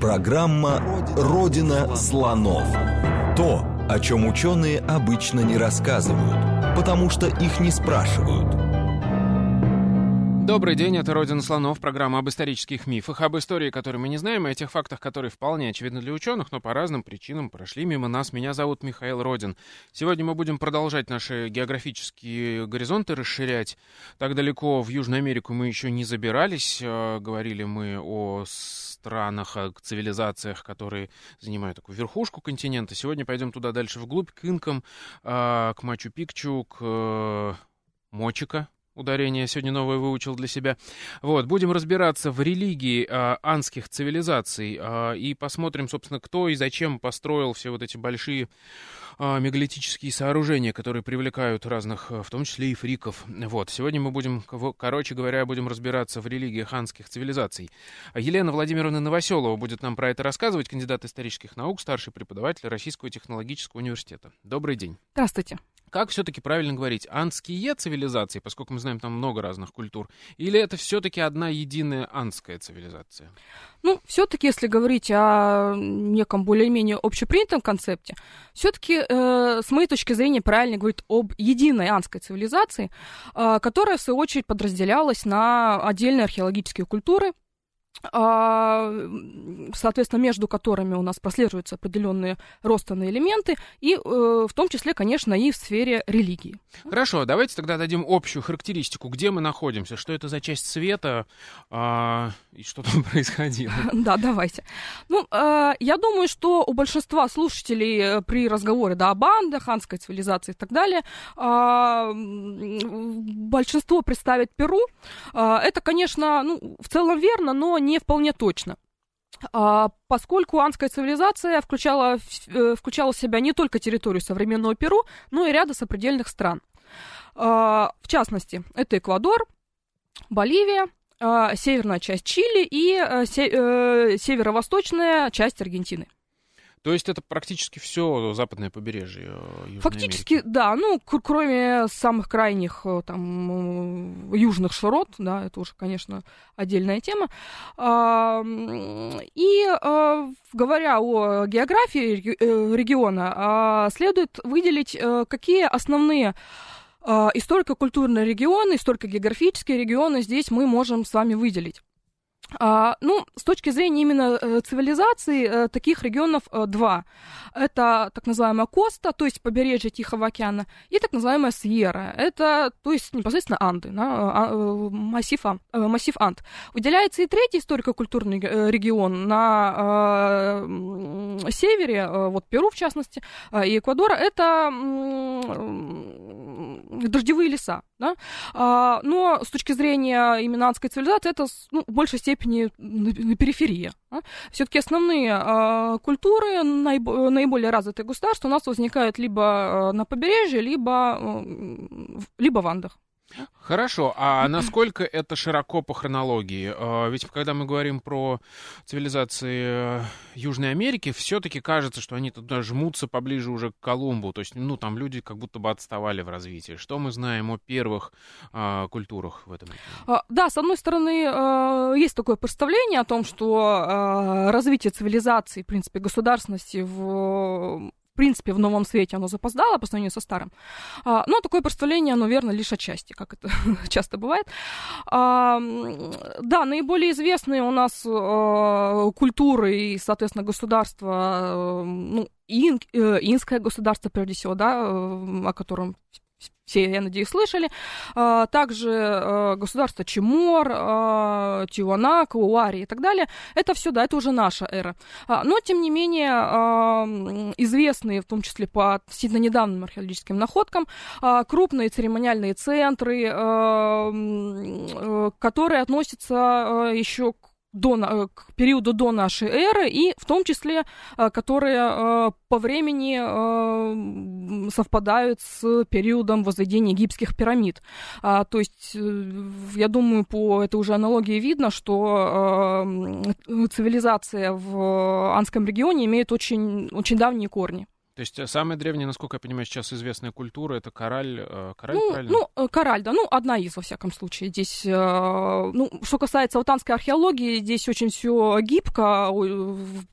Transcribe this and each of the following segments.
Программа «Родина слонов». То, о чем ученые обычно не рассказывают, потому что их не спрашивают. Добрый день, это «Родина слонов», программа об исторических мифах, об истории, которые мы не знаем, и о тех фактах, которые вполне очевидны для ученых, но по разным причинам прошли мимо нас. Меня зовут Михаил Родин. Сегодня мы будем продолжать наши географические горизонты расширять. Так далеко в Южную Америку мы еще не забирались. Э, говорили мы о странах, о цивилизациях, которые занимают такую верхушку континента. Сегодня пойдем туда дальше вглубь, к инкам, э, к Мачу-Пикчу, к э, Мочика, ударение сегодня новое выучил для себя. Вот, будем разбираться в религии э, анских цивилизаций э, и посмотрим, собственно, кто и зачем построил все вот эти большие э, мегалитические сооружения, которые привлекают разных, в том числе и фриков. Вот, сегодня мы будем, короче говоря, будем разбираться в религиях анских цивилизаций. Елена Владимировна Новоселова будет нам про это рассказывать, кандидат исторических наук, старший преподаватель Российского технологического университета. Добрый день. Здравствуйте. Как все-таки правильно говорить? Андские цивилизации, поскольку мы знаем там много разных культур, или это все-таки одна единая андская цивилизация? Ну, все-таки, если говорить о неком более-менее общепринятом концепте, все-таки, э, с моей точки зрения, правильно говорить об единой андской цивилизации, э, которая, в свою очередь, подразделялась на отдельные археологические культуры, соответственно, между которыми у нас прослеживаются определенные родственные элементы, и э, в том числе, конечно, и в сфере религии. Хорошо, давайте тогда дадим общую характеристику, где мы находимся, что это за часть света а, и что там происходило. Да, давайте. Ну, э, я думаю, что у большинства слушателей э, при разговоре да, о бандах, ханской цивилизации и так далее, а, большинство представит Перу. Это, конечно, ну, в целом верно, но не вполне точно. А, поскольку анская цивилизация включала, э, включала в себя не только территорию современного Перу, но и ряда сопредельных стран. А, в частности, это Эквадор, Боливия, а, северная часть Чили и э, э, северо-восточная часть Аргентины. То есть это практически все западное побережье э, Южной Фактически, Америки. да. Ну, кроме самых крайних э, там южных широт, да, это уже, конечно, отдельная тема. И э, говоря о географии региона, а, следует выделить, какие основные историко-культурные регионы, историко-географические регионы здесь мы можем с вами выделить. А, ну, с точки зрения именно э, цивилизации, э, таких регионов э, два. Это так называемая Коста, то есть побережье Тихого океана, и так называемая Сьерра. Это, то есть непосредственно Анды, да, а, массив, массив Анд. Выделяется и третий историко-культурный регион на севере, вот Перу в частности, и Эквадора, это дождевые леса. Да? А, но с точки зрения именно андской цивилизации это ну, в большей степени на, на периферии. Да? Все-таки основные а, культуры, наиб- наиболее развитые государства у нас возникают либо а, на побережье, либо, либо в Андах. Хорошо, а насколько это широко по хронологии? А, ведь когда мы говорим про цивилизации э, Южной Америки, все-таки кажется, что они туда жмутся поближе уже к Колумбу. То есть, ну, там люди как будто бы отставали в развитии. Что мы знаем о первых а, культурах в этом? А, да, с одной стороны, а, есть такое представление о том, что а, развитие цивилизации, в принципе, государственности в принципе, в новом свете оно запоздало по сравнению со старым. А, но такое представление, оно верно лишь отчасти, как это часто бывает. А, да, наиболее известные у нас а, культуры и, соответственно, государства, ну, ин, э, инское государство, прежде всего, да, э, о котором все, я надеюсь, слышали. А, также а, государство Чемор, а, Тиуанак, Уари и так далее. Это все, да, это уже наша эра. Но, тем не менее, известные, в том числе по относительно недавним археологическим находкам, крупные церемониальные центры, которые относятся еще к до, э, к периоду до нашей эры, и в том числе, э, которые э, по времени совпадают с периодом возведения египетских пирамид. А, то есть, я думаю, по этой уже аналогии видно, что цивилизация в Анском регионе имеет очень, очень давние корни. То есть э, самая древняя, насколько я понимаю, сейчас известная культура это кораль, э, кораль ну, правильно? Ну, кораль, да, ну, одна из, во всяком случае. Здесь, ну, что касается алтанской археологии, здесь очень все гибко.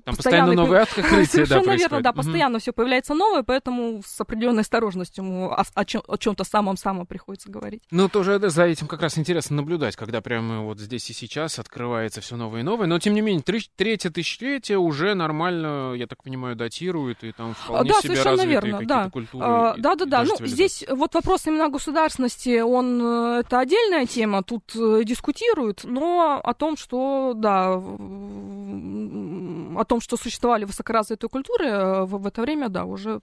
Там постоянно новые открытия, Совершенно да, верно, да, постоянно все появляется новое, поэтому с определенной осторожностью о, о, чем, о чем-то самом-самом приходится говорить. Ну, тоже за этим как раз интересно наблюдать, когда прямо вот здесь и сейчас открывается все новое и новое. Но, тем не менее, третье тысячелетие уже нормально, я так понимаю, датирует, и там вполне да, себе совершенно верно, да. культуры. А, да, да, да. Ну, здесь вот вопрос именно государственности, он э, это отдельная тема, тут э, дискутируют, но о том, что, да, о том, что существовали высокоразвитые культуры э, в, в это время, да, уже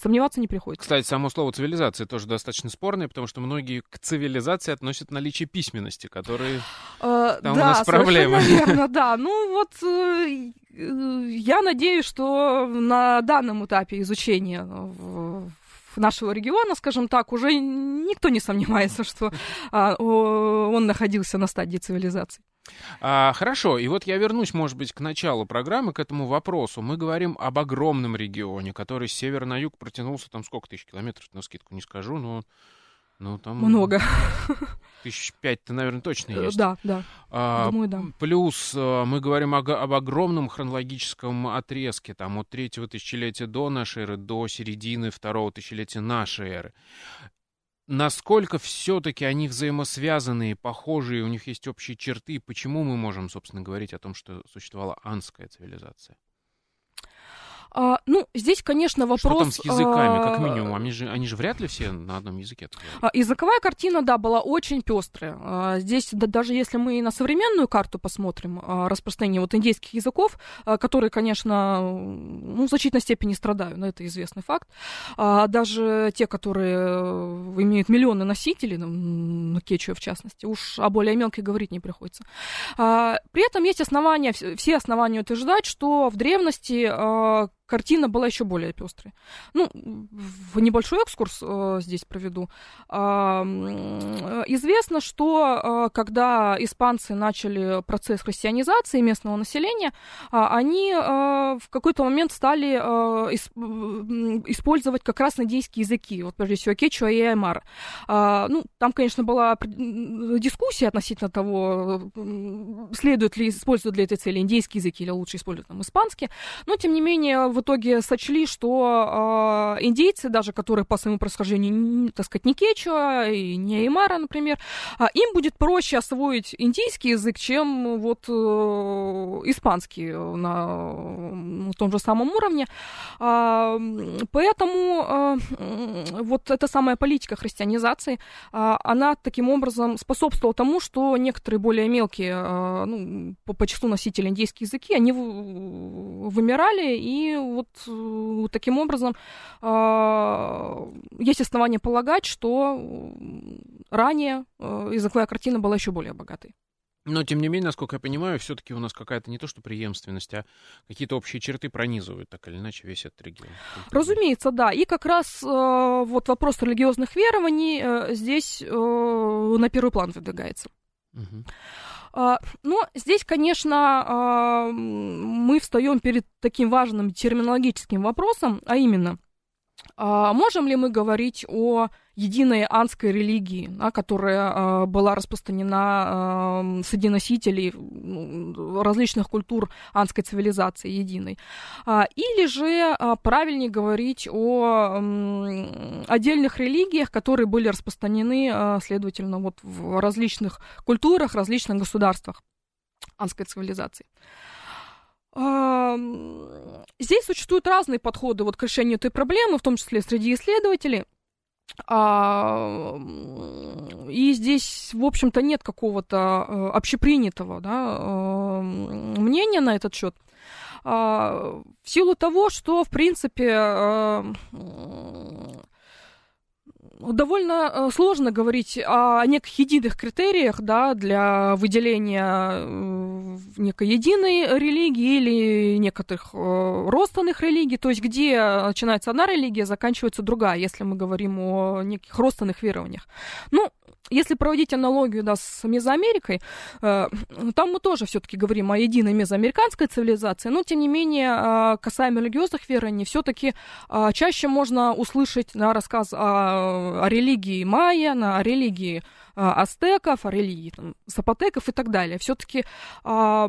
сомневаться не приходится. Кстати, само слово цивилизация тоже достаточно спорное, потому что многие к цивилизации относят наличие письменности, которые э, там да, у нас проблемы. Верно, да. Ну вот э, э, я надеюсь, что на данном этапе изучения нашего региона, скажем так, уже никто не сомневается, что а, он находился на стадии цивилизации. А, хорошо, и вот я вернусь, может быть, к началу программы, к этому вопросу. Мы говорим об огромном регионе, который с севера на юг протянулся, там сколько тысяч километров, на скидку не скажу, но... Ну, там... Много. Тысяч пять-то, наверное, точно э, есть. Да, да. А, Думаю, да. Плюс э, мы говорим о, об огромном хронологическом отрезке, там, от третьего тысячелетия до нашей эры до середины второго тысячелетия нашей эры насколько все-таки они взаимосвязанные, похожие, у них есть общие черты, почему мы можем, собственно, говорить о том, что существовала анская цивилизация? А, ну, здесь, конечно, вопрос... Что там с языками, как а, минимум? Они же, они же вряд ли все на одном языке а, Языковая картина, да, была очень пестрая. А, здесь, да, даже если мы на современную карту посмотрим, а, распространение вот индейских языков, а, которые, конечно, ну, в значительной степени страдают, но это известный факт. А, даже те, которые э, имеют миллионы носителей, ну, кечуя в частности, уж о более мелкой говорить не приходится. А, при этом есть основания, все основания утверждать, что в древности а, картина была еще более пестрой. Ну, в небольшой экскурс э, здесь проведу. Э, известно, что э, когда испанцы начали процесс христианизации местного населения, э, они э, в какой-то момент стали э, исп, использовать как раз индийские языки, вот прежде всего кечуа и аймара. Э, ну, там, конечно, была дискуссия относительно того, следует ли использовать для этой цели индийский язык или лучше использовать там испанский, но, тем не менее, в итоге сочли, что э, индейцы, даже которые по своему происхождению, так сказать, не кечуа и не аймара, например, э, им будет проще освоить индийский язык, чем вот э, испанский на, на том же самом уровне. Э, поэтому э, вот эта самая политика христианизации, э, она таким образом способствовала тому, что некоторые более мелкие, э, ну, по, по числу носителей индейские языки, они вымирали, и вот э, таким образом э, есть основания полагать, что ранее э, языковая картина была еще более богатой. Но, тем не менее, насколько я понимаю, все-таки у нас какая-то не то что преемственность, а какие-то общие черты пронизывают так или иначе весь этот регион. Разумеется, да. И как раз э, вот вопрос религиозных верований э, здесь э, на первый план выдвигается. Угу. А, но здесь, конечно, а, мы встаем перед таким важным терминологическим вопросом, а именно, а, можем ли мы говорить о единой анской религии, да, которая э, была распространена э, среди носителей различных культур анской цивилизации единой. А, или же э, правильнее говорить о э, отдельных религиях, которые были распространены, э, следовательно, вот в различных культурах, различных государствах анской цивилизации. Здесь существуют разные подходы вот к решению этой проблемы, в том числе среди исследователей. А, и здесь, в общем-то, нет какого-то э, общепринятого да, мнения на этот счет. А, в силу того, что, в принципе, довольно э, сложно говорить о неких единых критериях да, для выделения э, некой единой религии или некоторых э, родственных религий, то есть где начинается одна религия, заканчивается другая, если мы говорим о неких родственных верованиях. Ну, если проводить аналогию да, с Мезоамерикой, э, там мы тоже все-таки говорим о единой мезоамериканской цивилизации, но тем не менее, э, касаемо религиозных верований, все-таки э, чаще можно услышать да, рассказ о, о религии майя, о религии э, ацтеков, о религии там, запотеков и так далее. Все-таки э,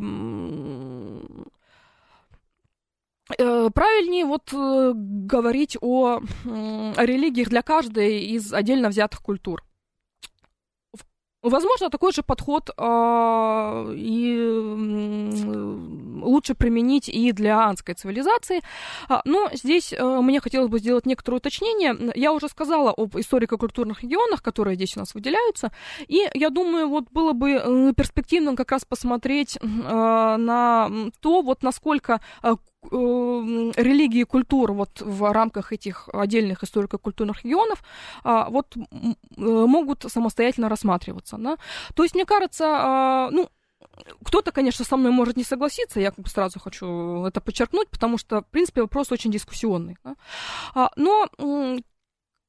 Правильнее вот э, говорить о, о религиях для каждой из отдельно взятых культур. Возможно, такой же подход э, и лучше применить и для анской цивилизации. А, но здесь э, мне хотелось бы сделать некоторое уточнение. Я уже сказала об историко-культурных регионах, которые здесь у нас выделяются. И я думаю, вот было бы э, перспективным как раз посмотреть э, на то, вот насколько э, религии и культур вот в рамках этих отдельных историко-культурных регионов а, вот э, могут самостоятельно рассматриваться. Да? То есть, мне кажется, а, ну, кто-то, конечно, со мной может не согласиться, я сразу хочу это подчеркнуть, потому что, в принципе, вопрос очень дискуссионный. Да? А, но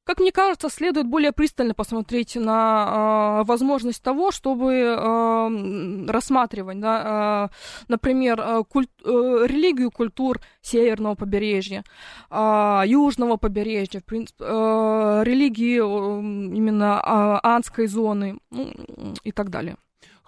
как мне кажется, следует более пристально посмотреть на э, возможность того, чтобы э, рассматривать, да, э, например, куль... э, религию культур северного побережья, э, южного побережья, в принципе, э, религии э, именно э, анской зоны ну, и так далее.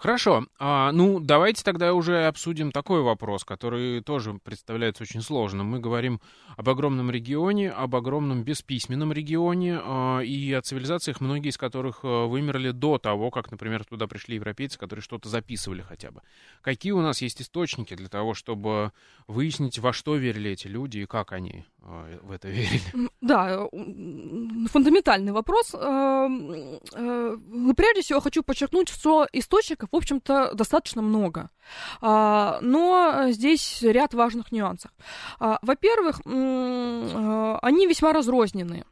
Хорошо. А, ну, давайте тогда уже обсудим такой вопрос, который тоже представляется очень сложным. Мы говорим об огромном регионе, об огромном бесписьменном регионе а, и о цивилизациях, многие из которых а, вымерли до того, как, например, туда пришли европейцы, которые что-то записывали хотя бы. Какие у нас есть источники для того, чтобы выяснить, во что верили эти люди и как они а, в это верили? Да, фундаментальный вопрос. А, а, прежде всего, хочу подчеркнуть, что источников в общем-то, достаточно много. А, но здесь ряд важных нюансов. А, во-первых, а, они весьма разрозненные.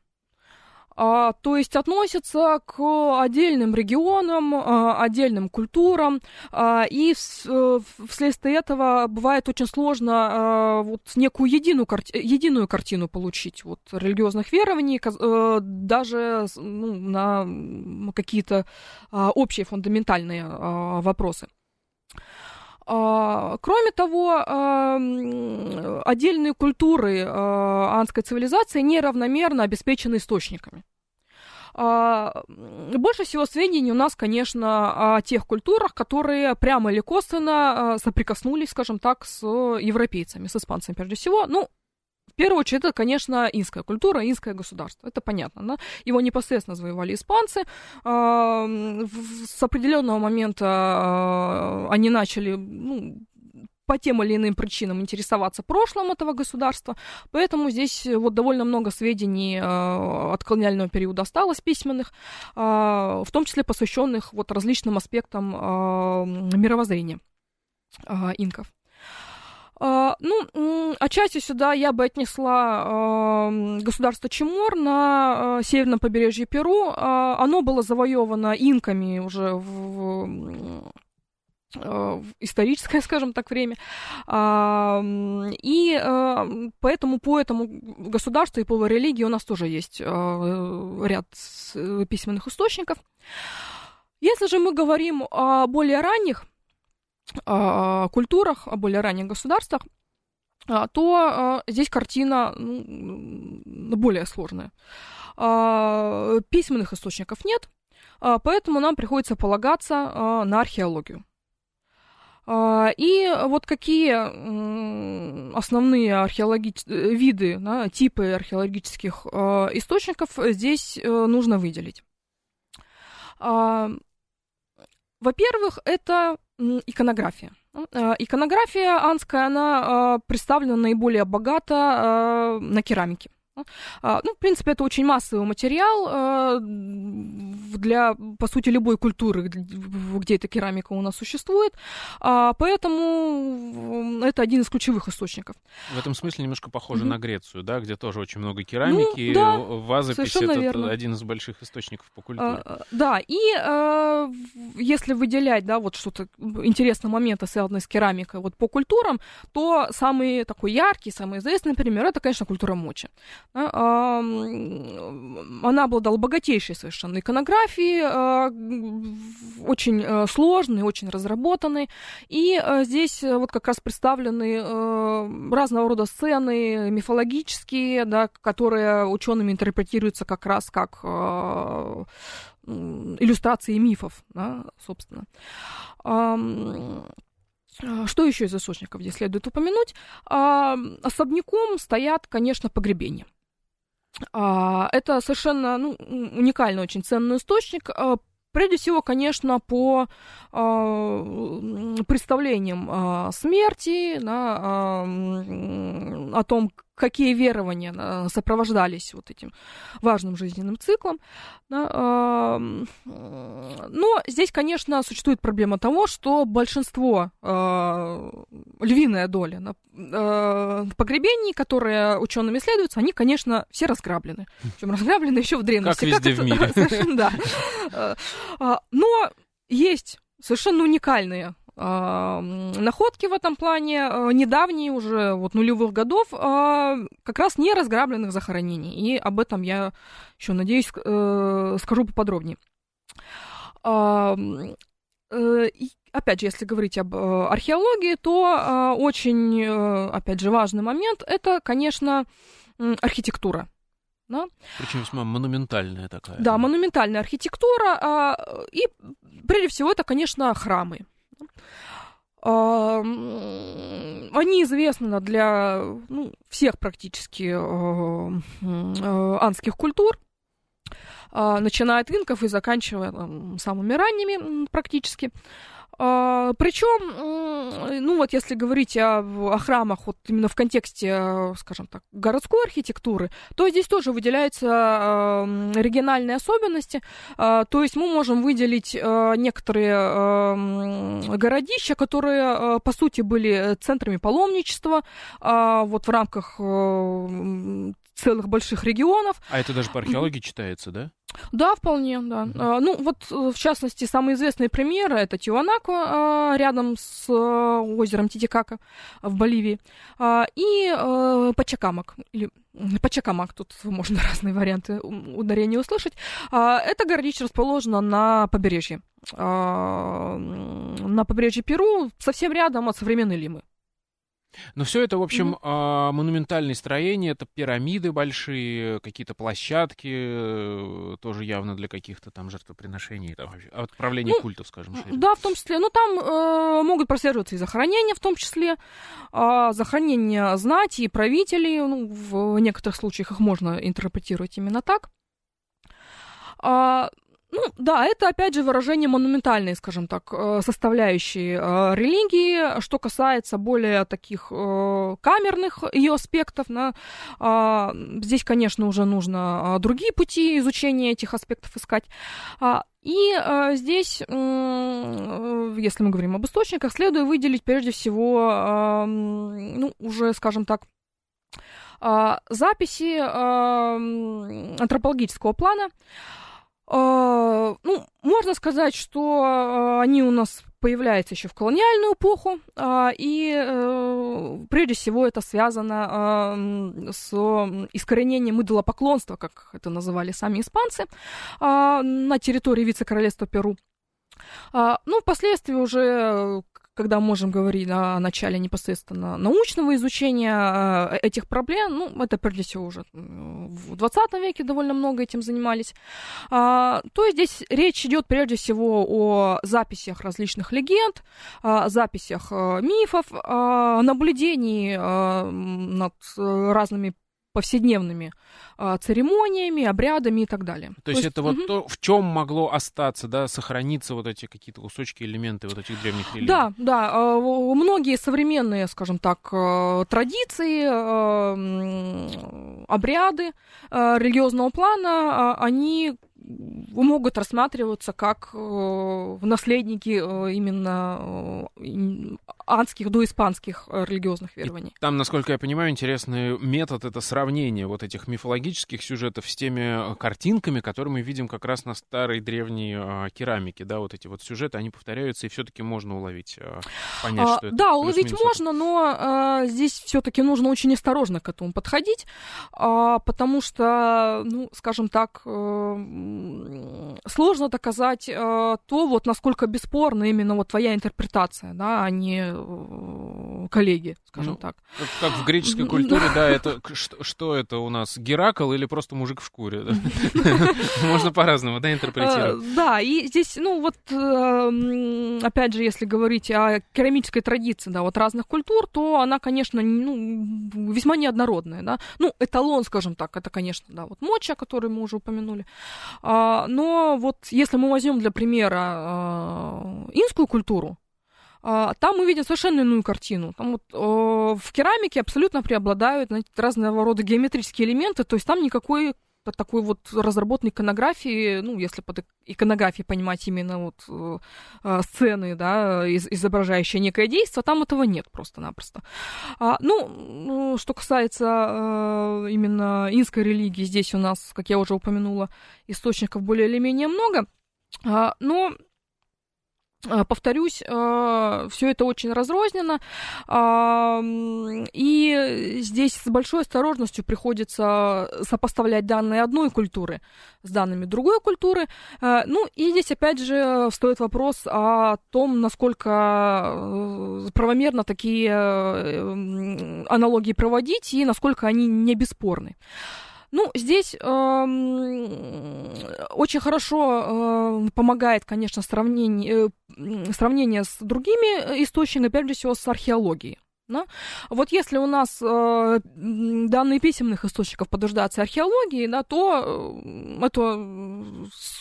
А, то есть относятся к отдельным регионам, а, отдельным культурам, а, и э, вследствие этого бывает очень сложно вот некую единую, карти- единую картину получить вот, религиозных верований, э, даже ну, на какие-то общие фундаментальные вопросы. Кроме того, отдельные культуры анской цивилизации неравномерно обеспечены источниками. Больше всего сведений у нас, конечно, о тех культурах, которые прямо или косвенно соприкоснулись, скажем так, с европейцами, с испанцами прежде всего. Ну, в первую очередь, это, конечно, инская культура, инское государство. Это понятно. Да? Его непосредственно завоевали испанцы. С определенного момента они начали ну, по тем или иным причинам интересоваться прошлым этого государства. Поэтому здесь вот довольно много сведений от колониального периода осталось письменных, в том числе посвященных вот различным аспектам мировоззрения инков. Uh, ну, отчасти сюда я бы отнесла государство Чемор на uh, северном побережье Перу. Оно было завоевано инками уже в, историческое, скажем так, время. И поэтому по этому государству и по религии у нас тоже есть ряд письменных источников. Если же мы говорим о более ранних а, культурах, о более ранних государствах, а, то а, здесь картина ну, более сложная. Письменных источников нет, поэтому нам приходится полагаться на археологию. И вот какие основные археологические виды, да, типы археологических источников здесь э, нужно выделить? Во-первых, это иконография. Э, иконография анская, она э, представлена наиболее богато э, на керамике. А, ну, в принципе, это очень массовый материал а, для, по сути, любой культуры, где эта керамика у нас существует. А, поэтому это один из ключевых источников. В этом смысле немножко похоже mm-hmm. на Грецию, да, где тоже очень много керамики. Ну, да, Вазопись это верно. один из больших источников по культуре. Да, и если выделять, да, вот что-то интересные моменты, связанные с керамикой, вот по культурам, то самый такой яркий, самый известный пример, это, конечно, культура мочи. Она обладала богатейшей совершенно иконографией, очень сложной, очень разработанной. И здесь вот как раз представлены разного рода сцены мифологические, да, которые учеными интерпретируются как раз как иллюстрации мифов, да, собственно. Что еще из источников здесь следует упомянуть? Особняком стоят, конечно, погребения. А, это совершенно ну, уникальный, очень ценный источник. А, прежде всего, конечно, по э, представлениям смерти, да, о том, какие верования э, сопровождались вот этим важным жизненным циклом. Да, но здесь, конечно, существует проблема того, что большинство, э, львиная доля э, погребений, которые учеными исследуются, они, конечно, все разграблены. Причем разграблены еще в древности. Как везде в мире. Да. Но есть совершенно уникальные находки в этом плане, э, недавние уже, вот нулевых годов, а, как раз не разграбленных захоронений. И об этом я еще, надеюсь, э, скажу поподробнее. Э, опять же, если говорить об археологии, то очень, опять же, важный момент это, конечно, архитектура. Да? Причем весьма монументальная такая. Да, монументальная архитектура. А, и прежде всего это, конечно, храмы. Они известны для ну, всех практически э, э, анских культур, а, начиная от инков и заканчивая самыми ранними практически. А, Причем, ну вот если говорить о, о храмах вот именно в контексте, скажем так, городской архитектуры, то здесь тоже выделяются региональные особенности. А, то есть мы можем выделить а, некоторые городища, которые, по сути, были центрами паломничества вот в рамках целых больших регионов. А это даже по археологии читается, да? Да, вполне, да. Mm-hmm. Ну, вот, э, в частности, самые известные примеры это Тиуанако а, рядом с э, озером Титикака в Боливии и э, Пачакамак, или Пачакамак, тут можно разные варианты ударения услышать. Это городище расположено на побережье. На побережье Перу, совсем рядом от современной Лимы. Но все это, в общем, mm-hmm. монументальные строения, это пирамиды большие, какие-то площадки, э, тоже явно для каких-то там жертвоприношений, там, отправления ну, культов, скажем. Шире. Да, в том числе. Ну, там э, могут прослеживаться и захоронения, в том числе, э, захоронения знати и правителей, ну, в некоторых случаях их можно интерпретировать именно так. А, ну, да, это опять же выражение монументальной, скажем так, э, составляющей э, религии. Что касается более таких э, камерных ее аспектов, да, а, здесь, конечно, уже нужно другие пути изучения этих аспектов искать. А, и здесь, если мы говорим об источниках, следует выделить прежде всего, ну, уже, скажем так, записи антропологического плана, а, ну, можно сказать, что а, они у нас появляются еще в колониальную эпоху, а, и э, прежде всего это связано с искоренением идолопоклонства, как это называли сами испанцы, на территории вице-королевства Перу. Ну, впоследствии уже когда можем говорить о начале непосредственно научного изучения э, этих проблем, ну, это прежде всего уже в 20 веке довольно много этим занимались, а, то здесь речь идет прежде всего о записях различных легенд, записях э, мифов, наблюдении э, над разными повседневными а, церемониями, обрядами и так далее. То, то есть, это угу. вот то, в чем могло остаться, да, сохраниться вот эти какие-то кусочки, элементы вот этих древних религий? Да, да. А, многие современные, скажем так, а, традиции, обряды религиозного плана, они могут рассматриваться как наследники именно анских, доиспанских религиозных верований. И там, насколько я понимаю, интересный метод — это сравнение вот этих мифологических сюжетов с теми картинками, которые мы видим как раз на старой древней керамике, да, вот эти вот сюжеты, они повторяются, и все-таки можно уловить, понять, а, что это. Да, уловить можно, но а, здесь все-таки нужно очень осторожно к этому подходить, а, потому что, ну, скажем так, а, сложно доказать а, то, вот насколько бесспорно именно вот твоя интерпретация, да, а не коллеги, скажем ну, так. Как, в греческой культуре, да, это что, что это у нас, Геракл или просто мужик в шкуре? Можно по-разному, да, интерпретировать. А, да, и здесь, ну, вот, опять же, если говорить о керамической традиции, да, вот разных культур, то она, конечно, ну, весьма неоднородная, да. Ну, эталон, скажем так, это, конечно, да, вот моча, которую мы уже упомянули. А, но вот если мы возьмем для примера а, инскую культуру, там мы видим совершенно иную картину. Там вот, о, в керамике абсолютно преобладают знаете, разного рода геометрические элементы, то есть там никакой такой вот разработанной иконографии, ну, если под иконографией понимать именно вот э, э, сцены, да, из, изображающие некое действие, там этого нет просто-напросто. А, ну, ну, что касается э, именно инской религии, здесь у нас, как я уже упомянула, источников более или менее много, а, но а, повторюсь, а, все это очень разрознено, а, и здесь с большой осторожностью приходится сопоставлять данные одной культуры с данными другой культуры. Ну и здесь опять же стоит вопрос о том, насколько э, правомерно такие э, аналогии проводить и насколько они не бесспорны. Ну, здесь э, очень хорошо э, помогает, конечно, сравнение, э, сравнение с другими источниками, прежде всего с археологией. Да? Вот если у нас э, данные письменных источников подождаться археологии, да, то э, это,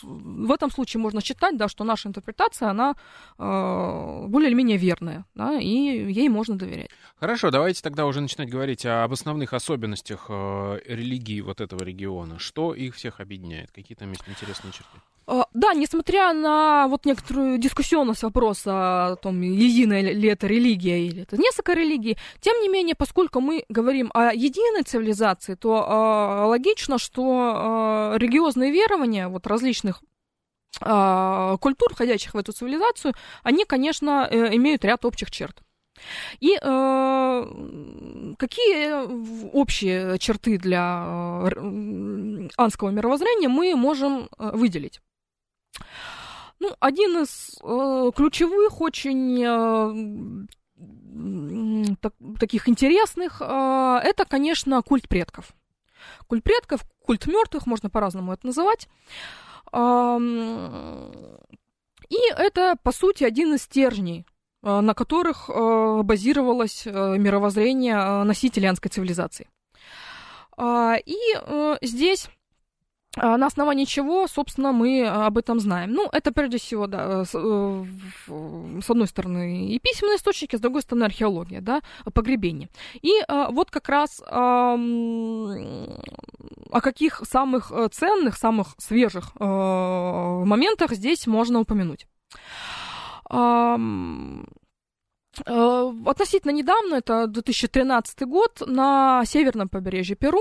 в этом случае можно считать, да, что наша интерпретация, она э, более или менее верная, да, и ей можно доверять. Хорошо, давайте тогда уже начинать говорить об основных особенностях э, религии вот этого региона. Что их всех объединяет? Какие там есть интересные черты? А, да, несмотря на вот некоторую дискуссионность вопроса о том, единая ли это религия или это несколько религий, тем не менее, поскольку мы говорим о единой цивилизации, то э, логично, что э, религиозные верования вот различных э, культур, входящих в эту цивилизацию, они, конечно, э, имеют ряд общих черт. И э, какие общие черты для э, анского мировоззрения мы можем э, выделить? Ну, один из э, ключевых, очень э, так, таких интересных, э, это, конечно, культ предков. Культ предков, культ мертвых, можно по-разному это называть. И это, по сути, один из стержней, э, на которых э, базировалось мировоззрение носителей анской цивилизации. И здесь а, на основании чего, собственно, мы а, об этом знаем? Ну, это прежде всего, да, с, э, с одной стороны и письменные источники, с другой стороны археология, да, погребение. И а, вот как раз о каких самых э, ценных, самых свежих э, моментах здесь можно упомянуть. Э, относительно недавно, это 2013 год, на северном побережье Перу,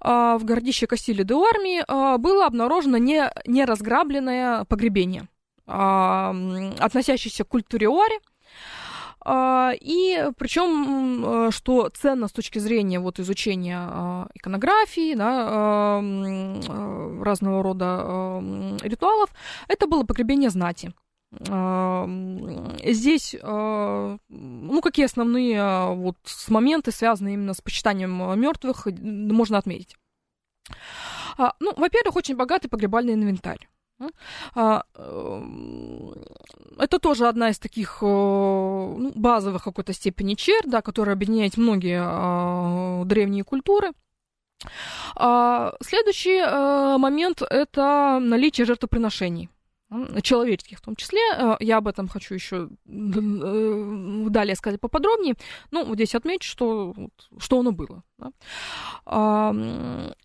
э, в городище Кассили де Армии, э, было обнаружено не, неразграбленное погребение, относящееся к культуре Уари, и причем, что ценно с точки зрения вот, изучения иконографии, да, разного рода ритуалов, это было погребение знати. Здесь, а, ну, какие основные а, вот моменты, связанные именно с почитанием а, мертвых, можно отметить? Ну, во-первых, очень богатый погребальный инвентарь. Это тоже одна из таких ну, базовых какой-то степени черт, да, которая объединяет многие древние культуры. Следующий момент – это наличие жертвоприношений. Человеческих в том числе. Э, я об этом хочу еще э, далее сказать поподробнее. Ну, вот здесь отмечу, что, что оно было. Да?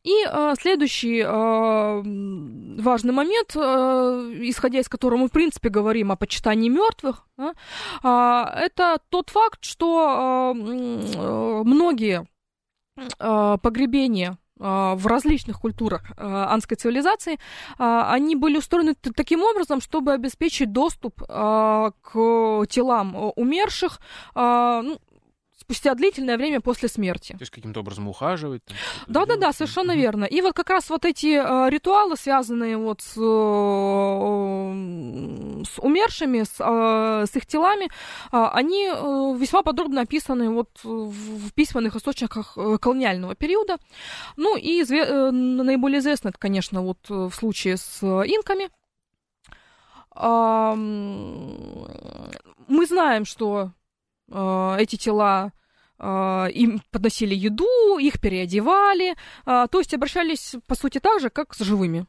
И э, следующий важный момент, исходя из которого мы, в принципе, говорим о почитании мертвых, да, это тот факт, что многие погребения а, в различных культурах а, анской цивилизации, а, они были устроены таким образом, чтобы обеспечить доступ к телам умерших, ну, спустя длительное время после смерти. То есть каким-то образом ухаживать? Да-да-да, совершенно верно. И вот как раз вот эти э, ритуалы, связанные вот с, э, с умершими, с, э, с их телами, э, они э, весьма подробно описаны вот в, в письменных источниках э, колониального периода. Ну и изве- э, наиболее известно это, конечно, вот в случае с инками. Э, мы знаем, что Э, эти тела э, им подносили еду, их переодевали, э, то есть обращались, по сути, так же, как с живыми.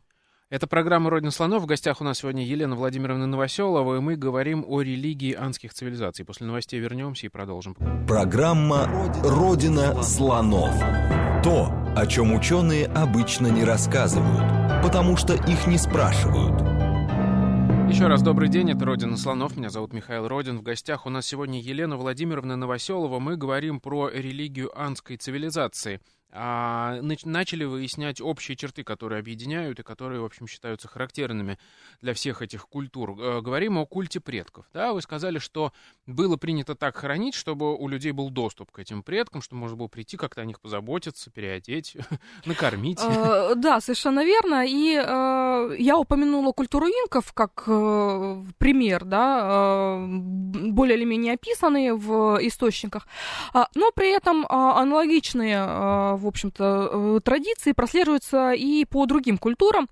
Это программа «Родина слонов». В гостях у нас сегодня Елена Владимировна Новоселова, и мы говорим о религии анских цивилизаций. После новостей вернемся и продолжим. Программа «Родина слонов». То, о чем ученые обычно не рассказывают, потому что их не спрашивают – еще раз добрый день, это Родина Слонов, меня зовут Михаил Родин. В гостях у нас сегодня Елена Владимировна Новоселова. Мы говорим про религию анской цивилизации а, начали выяснять общие черты, которые объединяют и которые, в общем, считаются характерными для всех этих культур. Э, говорим о культе предков. Да, вы сказали, что было принято так хоронить, чтобы у людей был доступ к этим предкам, чтобы можно было прийти как-то о них позаботиться, переодеть, накормить. Э, да, совершенно верно. И э, я упомянула культуру инков как пример, да, более или менее описанные в источниках, а, но при этом аналогичные в общем-то, э, традиции прослеживаются и по другим культурам.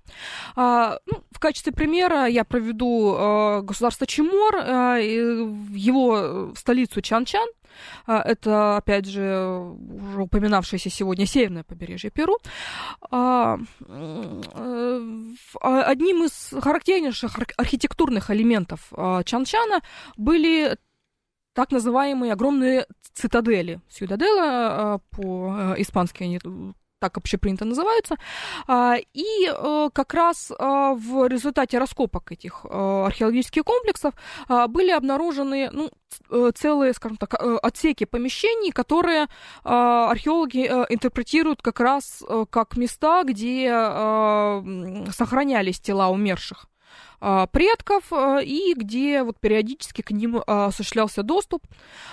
А, ну, в качестве примера я проведу э, государство Чимор, э, его столицу Чан-Чан. А, это, опять же, уже упоминавшееся сегодня северное побережье Перу. А, одним из характернейших архитектурных элементов Чанчана были так называемые огромные цитадели. Сьюдадела по-испански они так общепринято называются. А, и э, как раз э, в результате раскопок этих э, археологических комплексов были обнаружены ну, целые, скажем так, отсеки помещений, которые археологи интерпретируют как раз как места, где сохранялись тела умерших. А, предков, а, и где вот периодически к ним а, осуществлялся доступ.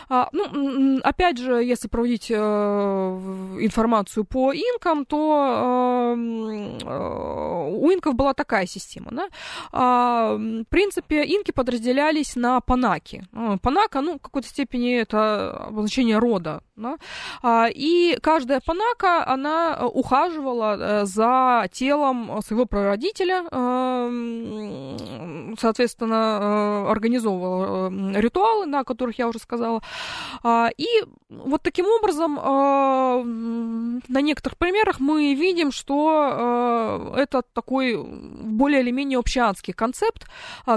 Ну, опять же, если проводить э, информацию по инкам, то у инков была такая система. Да? В принципе, инки подразделялись на панаки. Панака, ну, в какой-то степени это обозначение рода. Да? И каждая панака, она ухаживала э, за телом своего прародителя, соответственно, э, организовывала э, ритуалы, на которых я уже сказала. А, и вот таким образом э, на некоторых примерах мы видим, что это такой более или менее общеанский концепт,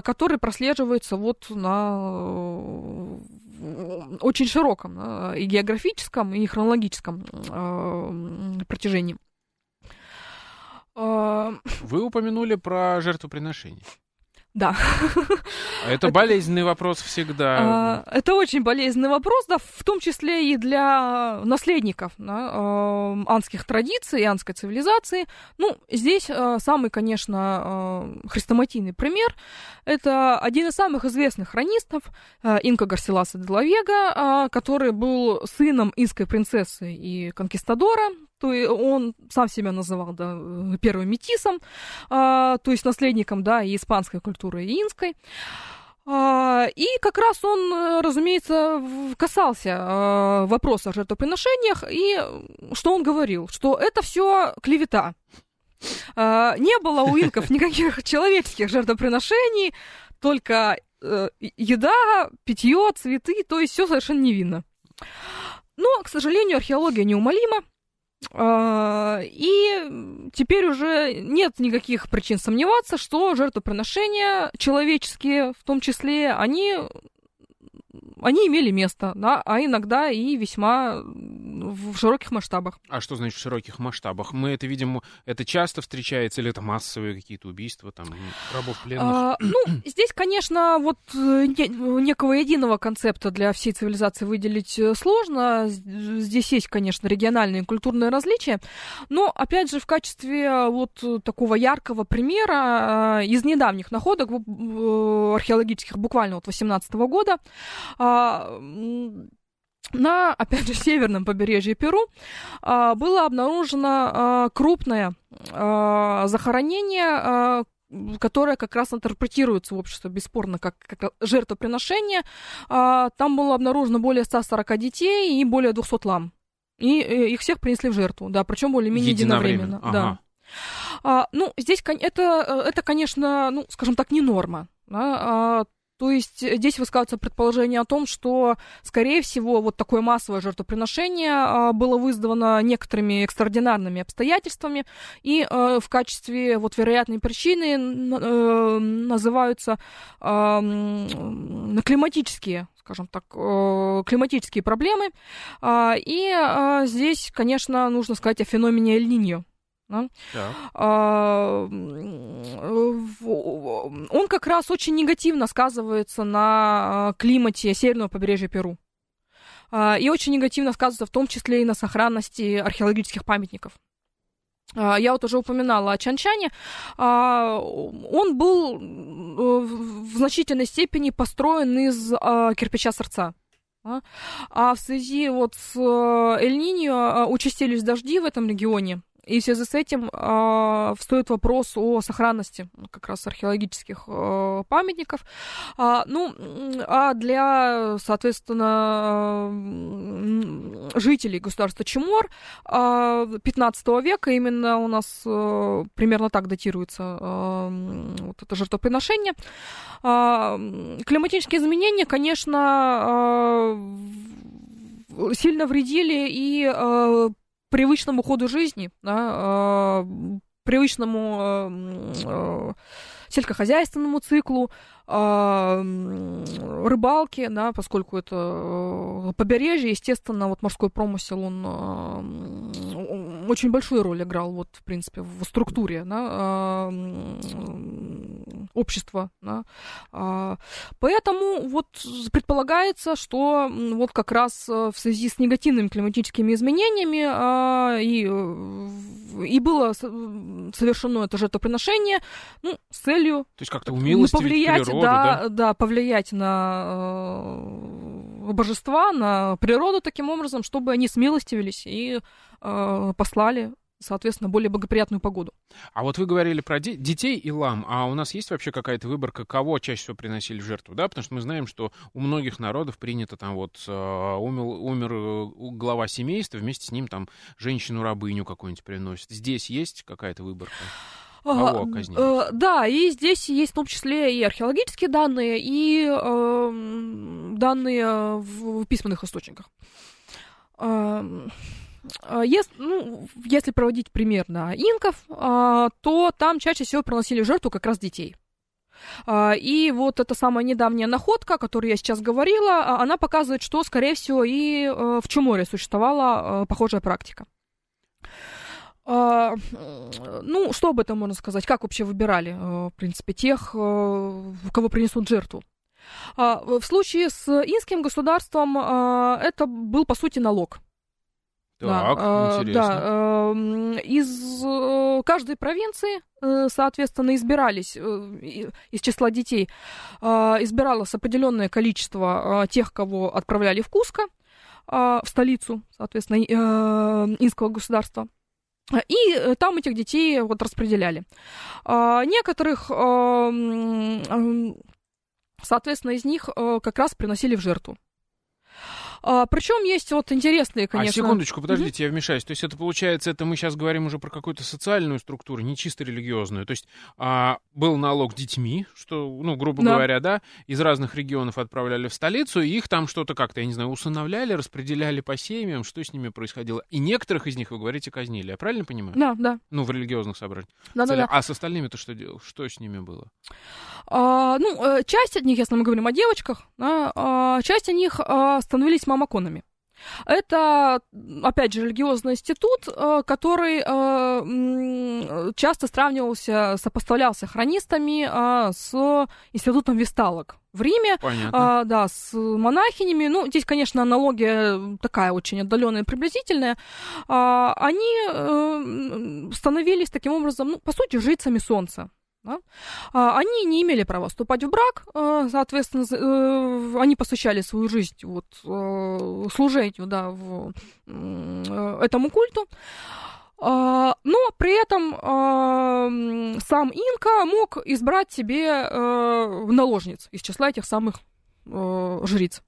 который прослеживается вот на очень широком и географическом, и хронологическом протяжении. Вы упомянули про жертвоприношение. Да. А это болезненный вопрос всегда. А, это очень болезненный вопрос, да, в том числе и для наследников да, анских традиций, анской цивилизации. Ну, здесь э, самый, конечно, хрестоматийный пример. Это один из самых известных хронистов, Инка Гарсиласа де Лавега, который был сыном инской принцессы и конкистадора, то он сам себя называл да, первым метисом, а, то есть наследником да, и испанской культуры, и инской. А, и как раз он, разумеется, касался а, вопроса о жертвоприношениях, и что он говорил? Что это все клевета. А, не было у инков никаких человеческих жертвоприношений, только э, еда, питье, цветы, то есть все совершенно невинно. Но, к сожалению, археология неумолима, и теперь уже нет никаких причин сомневаться, что жертвоприношения человеческие, в том числе, они они имели место, да, а иногда и весьма в широких масштабах. А что значит в широких масштабах? Мы это видим, это часто встречается, или это массовые какие-то убийства, там, рабов пленных? А, ну, здесь, конечно, вот э, некого единого концепта для всей цивилизации выделить э, сложно. Здесь есть, конечно, региональные и культурные различия, но, опять же, в качестве э, вот такого яркого примера из недавних находок археологических, буквально вот 18 года, а, на, опять же, северном побережье Перу а, было обнаружено а, крупное захоронение, которое как раз интерпретируется в обществе бесспорно как, как жертвоприношение. Там было обнаружено более 140 детей и более 200 лам. И э, их всех принесли в жертву, да, причем более-менее единовременно. единовременно ага. да. А, ну, здесь это, э, это, конечно, ну, скажем так, не норма. Да? То есть э, здесь высказывается предположение о том, что, скорее всего, вот такое массовое жертвоприношение а, было вызвано некоторыми экстраординарными обстоятельствами, и э, в качестве вот вероятной причины э, называются климатические скажем так, климатические проблемы. А, и здесь, конечно, нужно сказать о феномене Эль-Ниньо. Да? А, он как раз очень негативно сказывается на а, климате северного побережья Перу. А, и очень негативно сказывается в том числе и на сохранности археологических памятников. А, я вот уже упоминала о Чанчане. Он был в значительной степени построен из кирпича сердца. А в связи вот с Эль-Ниньо участились дожди в этом регионе. И в связи с этим э, встает вопрос о сохранности как раз археологических э, памятников. А, ну, а для, соответственно, жителей государства Чемор э, 15 века именно у нас э, примерно так датируется э, вот это жертвоприношение. Э, климатические изменения, конечно, э, сильно вредили и э, привычному ходу жизни, да, э, привычному э, э, сельскохозяйственному циклу, э, рыбалке, да, поскольку это э, побережье, естественно, вот морской промысел, он э, очень большую роль играл, вот, в принципе, в структуре, да, общества, да. Поэтому вот предполагается, что вот как раз в связи с негативными климатическими изменениями и, и было совершено это жертвоприношение ну, с целью То есть как-то повлиять, природу, да, да? да, повлиять на э, божества, на природу таким образом, чтобы они смилостивились и э, послали соответственно, более благоприятную погоду. А вот вы говорили про де- детей и лам, а у нас есть вообще какая-то выборка, кого чаще всего приносили в жертву, да? Потому что мы знаем, что у многих народов принято там вот э, умер, умер э, глава семейства, вместе с ним там женщину-рабыню какую-нибудь приносят. Здесь есть какая-то выборка? Кого казнили? Э, да, и здесь есть в том числе и археологические данные, и э, данные в письменных источниках. Э, если, ну, если проводить пример на инков, э, то там чаще всего приносили жертву как раз детей. Э, и вот эта самая недавняя находка, о которой я сейчас говорила, она показывает, что, скорее всего, и в Чуморе существовала похожая практика. А, ну, что об этом можно сказать? Как вообще выбирали, э, в принципе, тех, э, кого принесут жертву? А, в случае с инским государством а, это был, по сути, налог. Так, да, интересно. Да, эм, из э, каждой провинции, соответственно, избирались из числа детей, избиралось определенное количество тех, кого отправляли в Куско, в столицу, соответственно, инского государства. И э, там этих детей вот распределяли. А, некоторых, а, соответственно, из них э, как раз приносили в жертву. А, причем есть вот интересные, конечно... А секундочку, подождите, mm-hmm. я вмешаюсь. То есть это получается, это мы сейчас говорим уже про какую-то социальную структуру, не чисто религиозную. То есть а, был налог детьми, что, ну, грубо да. говоря, да, из разных регионов отправляли в столицу, и их там что-то как-то, я не знаю, усыновляли, распределяли по семьям, что с ними происходило. И некоторых из них, вы говорите, казнили. Я правильно понимаю? Да, да. Ну, в религиозных собраниях. Да, да, да. А с остальными-то что делал? Что с ними было? А, ну, э, часть от них, если мы говорим о девочках, да, а, часть от них а, становились мамаконами. Это, опять же, религиозный институт, э, который э, часто сравнивался, сопоставлялся хронистами с институтом весталок в Риме, Понятно. да, с монахинями. Ну, здесь, конечно, аналогия такая очень отдаленная и приблизительная. Они становились таким образом, ну, по сути, жрицами солнца. Да? А, они не имели права вступать в брак, а, соответственно, э, они посвящали свою жизнь вот, э, служению да, в, э, этому культу. А, но при этом сам Инка мог избрать себе наложниц из числа этих самых жриц.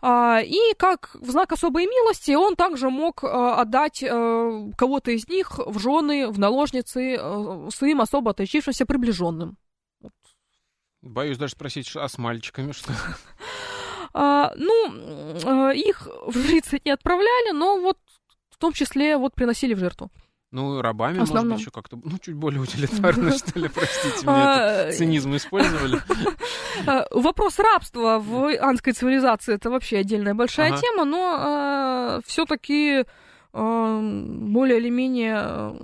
А, и как в знак особой милости он также мог а, отдать а, кого-то из них в жены, в наложницы своим особо отличившимся приближенным. Боюсь даже спросить, а с мальчиками что? ну, их в жрицы не отправляли, но вот в том числе вот приносили в жертву. Ну, рабами, Основном. может быть, еще как-то, ну, чуть более утилитарно, что ли, простите, мне это цинизм использовали. А, вопрос рабства в анской цивилизации это вообще отдельная большая тема, но а, все-таки более или менее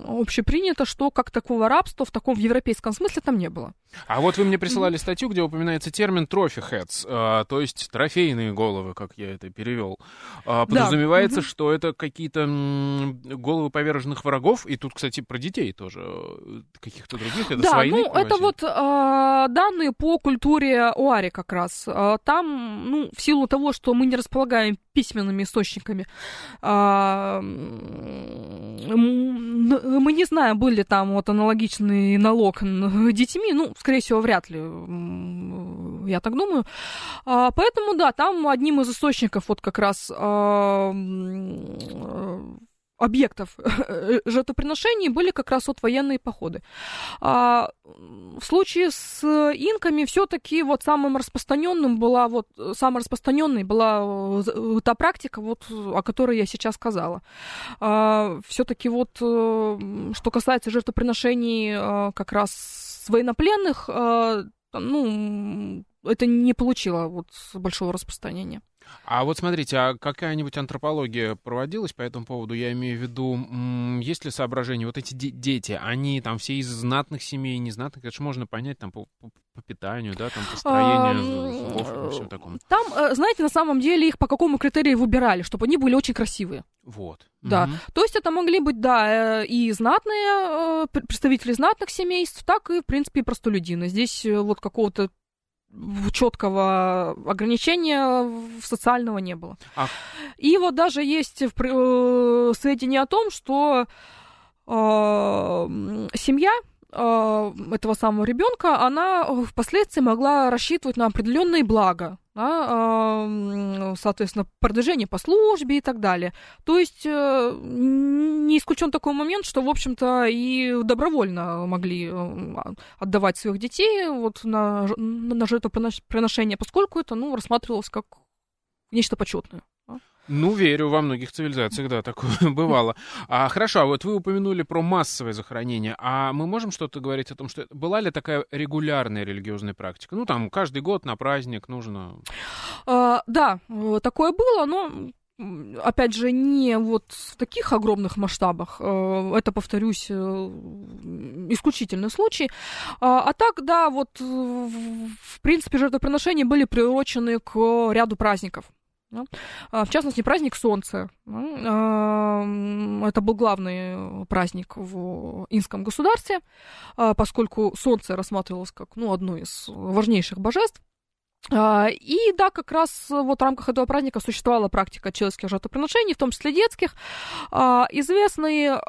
общепринято, что как такого рабства в таком в европейском смысле там не было. А вот вы мне присылали статью, где упоминается термин трофи heads, а, то есть трофейные головы, как я это перевел. А, подразумевается, да. что это какие-то головы поверженных врагов, и тут, кстати, про детей тоже э, каких-то других, это да, свои. ну это вот а, данные по культуре Уари как раз. А, там, ну, в силу того, что мы не располагаем письменными источниками, а, мы не знаем, были там вот аналогичный налог детьми, ну, скорее всего, вряд ли, я так думаю. А, поэтому, да, там одним из источников вот как раз а, объектов жертвоприношений были как раз вот военные походы. А, в случае с инками все-таки вот самым распространенным была вот самой распространенной была э, та практика, вот, о которой я сейчас сказала. А, все-таки вот э, что касается жертвоприношений э, как раз военнопленных, ну, это не получило вот большого распространения. А вот смотрите, а какая-нибудь антропология проводилась по этому поводу? Я имею в виду, есть ли соображения? Вот эти дети, они там все из знатных семей, незнатных, это же можно понять там по, по, по питанию, да, там по строению, зубов, всем таком. Там, э, знаете, на самом деле их по какому критерию выбирали, чтобы они были очень красивые. Вот. Да. Угу. То есть это могли быть, да, э, и знатные э, представители знатных семейств, так и, в принципе, и простолюдины. Здесь вот какого-то четкого ограничения социального не было. А... И вот даже есть э, сведения о том, что э, семья этого самого ребенка, она впоследствии могла рассчитывать на определенные блага да, соответственно, продвижение по службе и так далее. То есть э, не исключен такой момент, что, в общем-то, и добровольно могли э, отдавать своих детей вот на, на жертвоприношение, поскольку это ну, рассматривалось как нечто почетное. Ну, верю, во многих цивилизациях, да, такое бывало. А, хорошо, а вот вы упомянули про массовое захоронение. А мы можем что-то говорить о том, что была ли такая регулярная религиозная практика? Ну, там, каждый год на праздник нужно... А, да, такое было, но опять же, не вот в таких огромных масштабах. Э, это, повторюсь, э, исключительный случай. А, а так, да, вот, в принципе, жертвоприношения были приурочены к ряду праздников. А, в частности, праздник Солнца. Это был главный праздник в инском государстве, а, поскольку Солнце рассматривалось как ну, одно из важнейших божеств. А, и да, как раз вот в рамках этого праздника существовала практика человеческих жертвоприношений, в том числе детских. Известные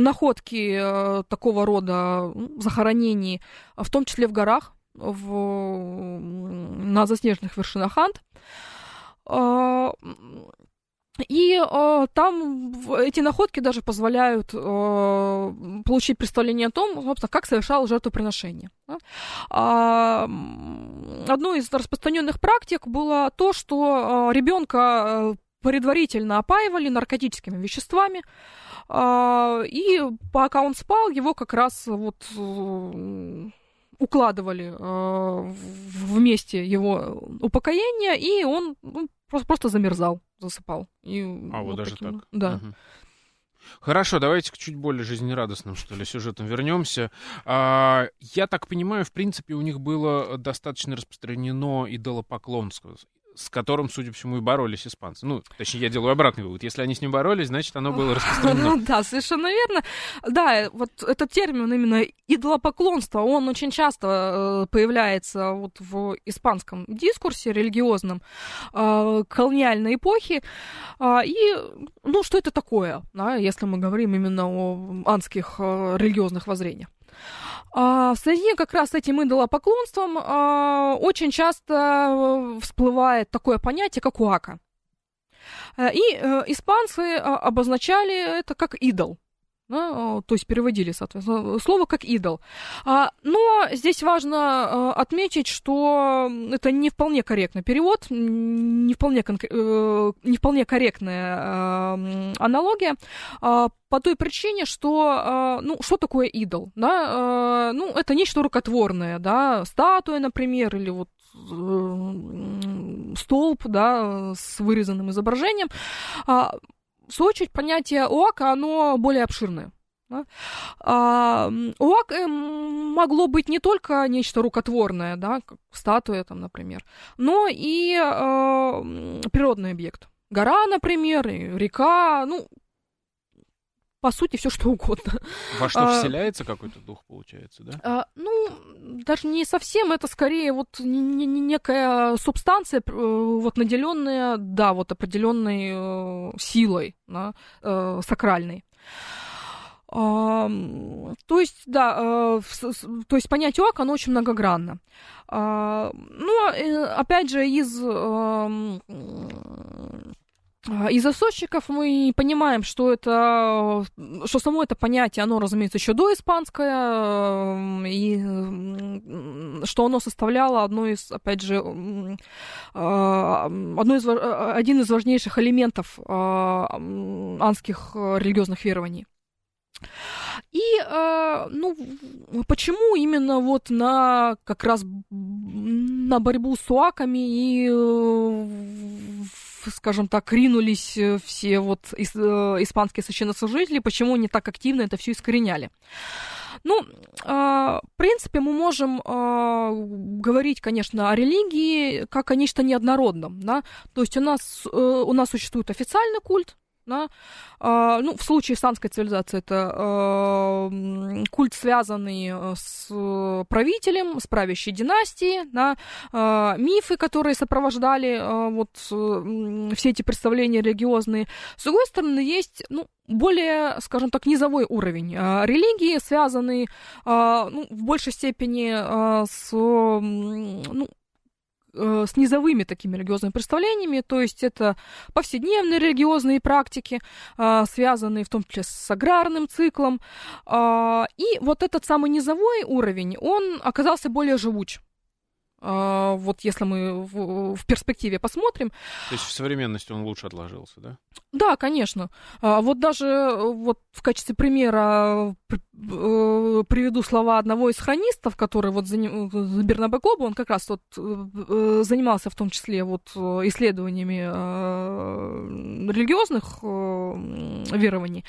находки э, такого рода захоронений, в том числе в горах, в, на заснеженных вершинах Анд. И э, там эти находки даже позволяют э, получить представление о том, собственно, как совершал жертвоприношение. Да? А, одной из распространенных практик было то, что э, ребенка предварительно опаивали наркотическими веществами, э, и пока он спал, его как раз вот э, укладывали э, вместе его упокоения, и он ну, просто, просто замерзал, засыпал. И а вот, вот даже таким, так? Да. Угу. Хорошо, давайте к чуть более жизнерадостным, что ли, сюжетам вернемся. А, я так понимаю, в принципе, у них было достаточно распространено идолопоклонство с которым, судя по всему, и боролись испанцы. Ну, точнее, я делаю обратный вывод. Если они с ним боролись, значит, оно было распространено. Да, совершенно верно. Да, вот этот термин именно идолопоклонство, он очень часто э, появляется вот в испанском дискурсе религиозном э, колониальной эпохи. А, и, ну, что это такое, да, если мы говорим именно о анских э, религиозных воззрениях? А, в связи как раз с этим идолопоклонством а, очень часто всплывает такое понятие, как уака. Э, и э, испанцы а, обозначали это как идол да, то есть переводили, соответственно, слово как идол. А, но здесь важно а, отметить, что это не вполне корректный перевод, не вполне, э, не вполне корректная а, аналогия, а, по той причине, что, а, ну, что такое идол, да, а, ну, это нечто рукотворное, да, статуя, например, или вот э, столб, да, с вырезанным изображением. В свою очередь, понятие ОАКа, оно более обширное. Да? А, ОАК э, могло быть не только нечто рукотворное, да, как статуя, там, например, но и э, природный объект. Гора, например, река, ну, по сути, все что угодно. Во что а, вселяется какой-то дух, получается, да? А, ну, даже не совсем, это скорее вот не, не, некая субстанция, э, вот наделенная, да, вот определенной э, силой, да, э, сакральной. А, то есть, да, то есть понятие ОАК, оно очень многогранно. А, но, э, опять же, из из источников мы понимаем, что это, что само это понятие, оно, разумеется, еще до испанское, и что оно составляло одно из, опять же, а, одно из, один из важнейших элементов а, анских религиозных верований. И, ну, почему именно вот на как раз на борьбу с уаками и скажем так, ринулись э, все вот э, испанские священнослужители, почему они так активно это все искореняли. Ну, а, в принципе, мы можем а, говорить, конечно, о религии как о нечто неоднородном, да, то есть у нас, э, у нас существует официальный культ, да? А, ну, в случае санской цивилизации это а, культ, связанный э, с правителем, с правящей династией, да? а, мифы, которые сопровождали а, вот все эти представления религиозные. С другой стороны, есть ну, более, скажем так, низовой уровень религии, связанный ну, в большей степени с ну, с низовыми такими религиозными представлениями, то есть это повседневные религиозные практики, э, связанные в том числе с аграрным циклом. Э, и вот этот самый низовой уровень, он оказался более живуч. Вот если мы в, в перспективе посмотрим. То есть в современности он лучше отложился, да? Да, конечно. Вот даже вот в качестве примера Э, приведу слова одного из хронистов, который вот заним... Бернабе Коба, он как раз вот э, занимался в том числе вот исследованиями э, религиозных верований.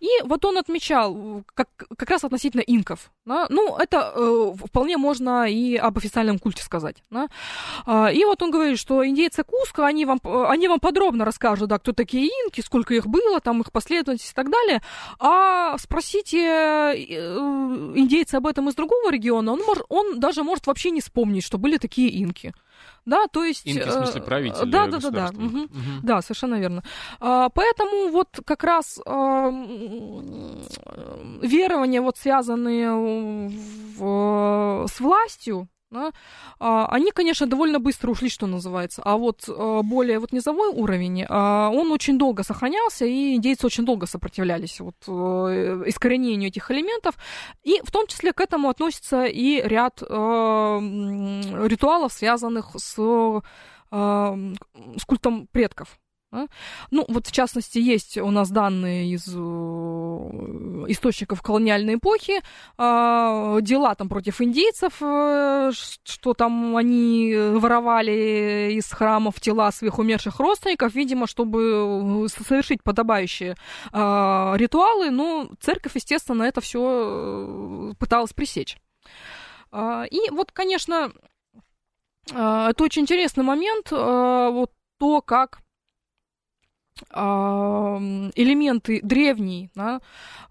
И вот он отмечал как, как раз относительно инков. Да? Ну, это вполне можно и об официальном культе сказать. Да? А, и вот он говорит, что индейцы Куска, они вам, они вам подробно расскажут, да, кто такие инки, сколько их было, там их последовательность и так далее. А спросите Э, индейцы об этом из другого региона, он, может, он даже может вообще не вспомнить, что были такие инки. Да, то есть... Инки, в смысле, э, правители Да, да, да, да. Угу. Угу. Да, совершенно верно. А, поэтому вот как раз а, верования, вот связанные в, с властью, да, а, они, конечно, довольно быстро ушли, что называется. А вот а, более вот низовой уровень, а, он очень долго сохранялся, и индейцы очень долго сопротивлялись вот, э, искоренению этих элементов. И в том числе к этому относится и ряд ритуалов, связанных с, с культом предков. Ну, вот в частности, есть у нас данные из э, источников колониальной эпохи, э, дела там против индейцев, э, что там они воровали из храмов тела своих умерших родственников, видимо, чтобы совершить подобающие э, ритуалы, но церковь, естественно, это все э, пыталась пресечь. Э, и вот, конечно, э, это очень интересный момент, э, вот то, как элементы древней да,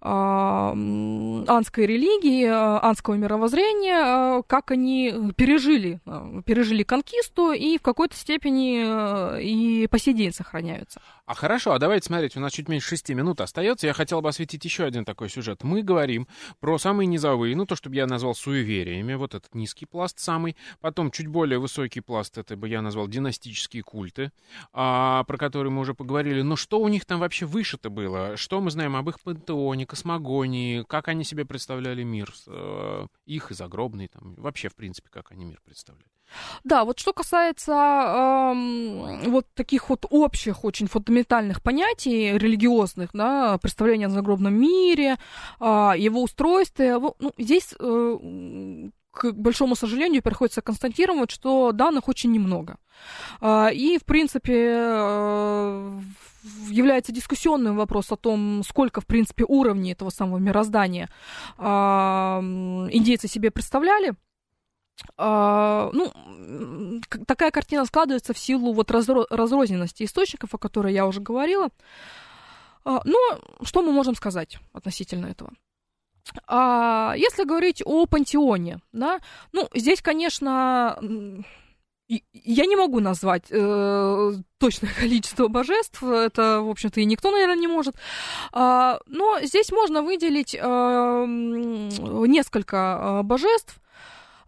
анской религии, анского мировоззрения, как они пережили, пережили конкисту и в какой-то степени и по сей день сохраняются. А хорошо, а давайте смотреть, у нас чуть меньше шести минут остается. Я хотел бы осветить еще один такой сюжет. Мы говорим про самые низовые, ну то, что бы я назвал суевериями, вот этот низкий пласт самый. Потом чуть более высокий пласт, это бы я назвал династические культы, а, про которые мы уже поговорили. Но что у них там вообще выше-то было? Что мы знаем об их пантеоне, космогонии, как они себе представляли мир, э, их и загробный, там, вообще, в принципе, как они мир представляли? Да, вот что касается э, вот таких вот общих, очень фундаментальных понятий религиозных, да, представления о загробном мире, э, его устройстве, ну, здесь э, к большому сожалению, приходится констатировать, что данных очень немного. И, в принципе, является дискуссионным вопрос о том, сколько, в принципе, уровней этого самого мироздания индейцы себе представляли. Uh, ну, такая картина складывается в силу вот разро- разрозненности источников, о которой я уже говорила. Uh, но что мы можем сказать относительно этого? Uh, если говорить о пантеоне, да, ну, здесь, конечно, я не могу назвать э, точное количество божеств, это, в общем-то, и никто, наверное, не может. А, но здесь можно выделить э, несколько э, божеств, а,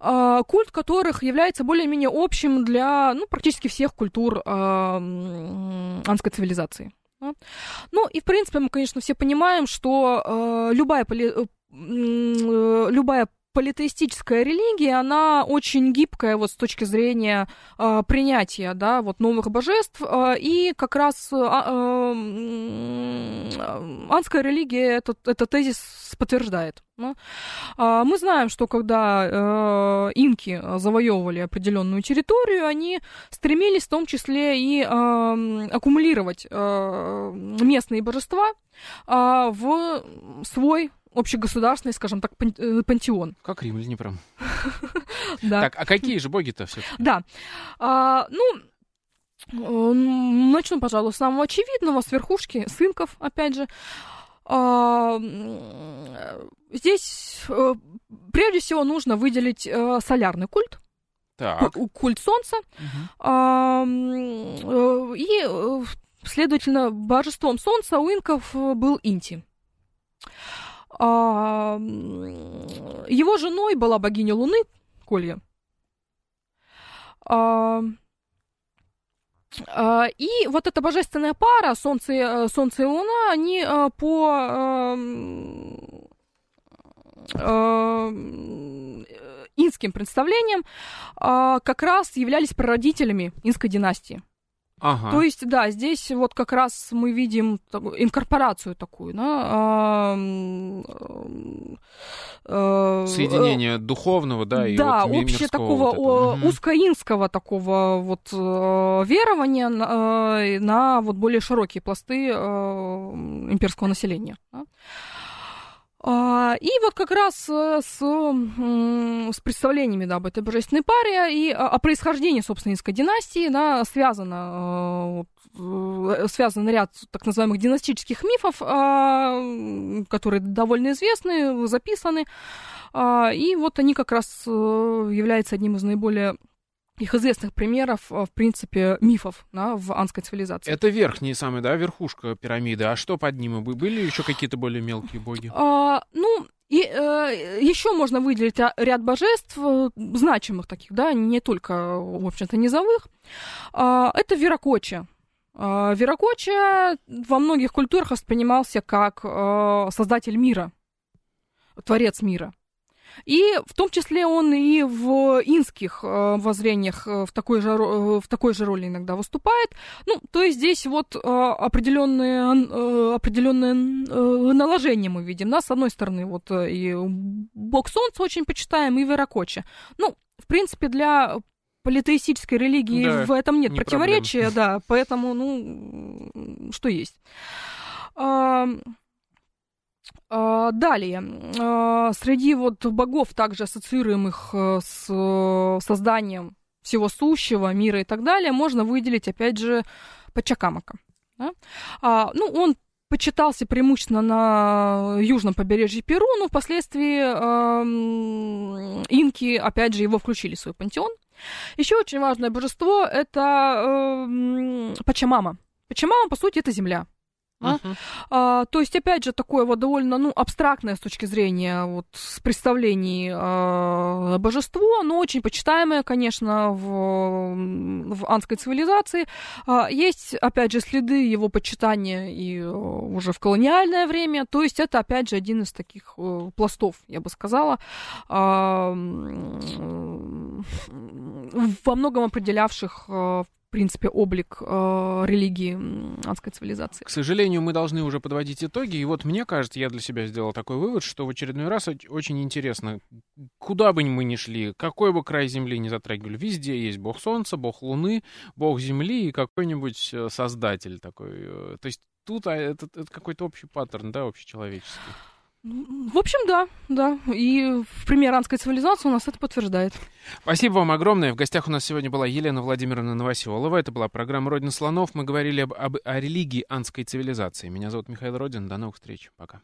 культ которых является более-менее общим для ну, практически всех культур э, анской цивилизации. Ну и, в принципе, мы, конечно, все понимаем, что э, любая, э, любая политеистическая религия, она очень гибкая вот с точки зрения э, принятия, да, вот новых божеств, э, и как раз э, э, анская религия этот, этот тезис подтверждает. Да? Э, мы знаем, что когда э, инки завоевывали определенную территорию, они стремились в том числе и э, аккумулировать э, местные божества э, в свой общегосударственный, скажем так, э, пантеон. Как римляне прям. Да. Так, а какие же боги-то все Да. А, ну, э, начну, пожалуй, с самого очевидного, с верхушки, с инков, опять же. А, здесь э, прежде всего нужно выделить солярный культ. Так. Культ Солнца. Угу. И, следовательно, божеством Солнца у инков был Инти. Его женой была богиня Луны, Колья. А, а, и вот эта божественная пара, Солнце, э, Солнце и Луна, они э, по э, инским представлениям как раз являлись прародителями инской династии. Ага. То есть, да, здесь вот как раз мы видим инкорпорацию такую, да, э, Соединение духовного, да, и да, вот общее такого вот узкоинского такого вот э, верования на, э, на вот более широкие пласты имперского населения. Да? А, и вот как раз э, с, с представлениями да, об этой божественной паре и о происхождении, собственно, инской династии да, связано, э, связан ряд так называемых династических мифов, а, которые довольно известны, записаны. А, и вот они как раз э, являются одним из наиболее их известных примеров, в принципе, мифов да, в анской цивилизации. Это верхние самые, да, верхушка пирамиды. А что под ними? Были еще какие-то более мелкие боги? А, ну, и э, еще можно выделить ряд божеств, э, значимых таких, да, не только, в общем-то, низовых. Э, это Веракоча. Э, Веракоча во многих культурах воспринимался как э, создатель мира, творец мира. И в том числе он и в инских э, воззрениях э, в такой, же, э, в такой же роли иногда выступает. Ну, то есть здесь вот определенные, определенные наложения мы видим. Да? С одной стороны, вот и бог солнца очень почитаем, и Веракоча. Ну, в принципе, для политеистической религии да, в этом нет не противоречия, проблема. да, поэтому, ну, что есть. А, далее, а, среди вот богов, также ассоциируемых э, с э, созданием всего сущего, мира и так далее, можно выделить, опять же, Пачакамака. Да? А, ну, он почитался преимущественно на южном побережье Перу, но впоследствии э, инки, опять же, его включили в свой пантеон. Еще очень важное божество – это э, Пачамама. Пачамама, по сути, это земля. Uh-huh. А, то есть, опять же, такое вот довольно ну, абстрактное с точки зрения вот, представлений а, божество, но очень почитаемое, конечно, в, в анской цивилизации. А, есть, опять же, следы его почитания и а, уже в колониальное время. То есть, это, опять же, один из таких а, пластов, я бы сказала, а, во многом определявших принципе, облик э, религии адской цивилизации. К сожалению, мы должны уже подводить итоги. И вот мне кажется, я для себя сделал такой вывод, что в очередной раз очень интересно, куда бы мы ни шли, какой бы край Земли не затрагивали, везде есть бог Солнца, бог Луны, бог Земли и какой-нибудь э, создатель такой. Э, то есть тут а, это, это какой-то общий паттерн, да, общечеловеческий. В общем, да, да. И в пример иранской цивилизации у нас это подтверждает. Спасибо вам огромное. В гостях у нас сегодня была Елена Владимировна Новоселова. Это была программа «Родина слонов». Мы говорили об, об, о религии анской цивилизации. Меня зовут Михаил Родин. До новых встреч. Пока.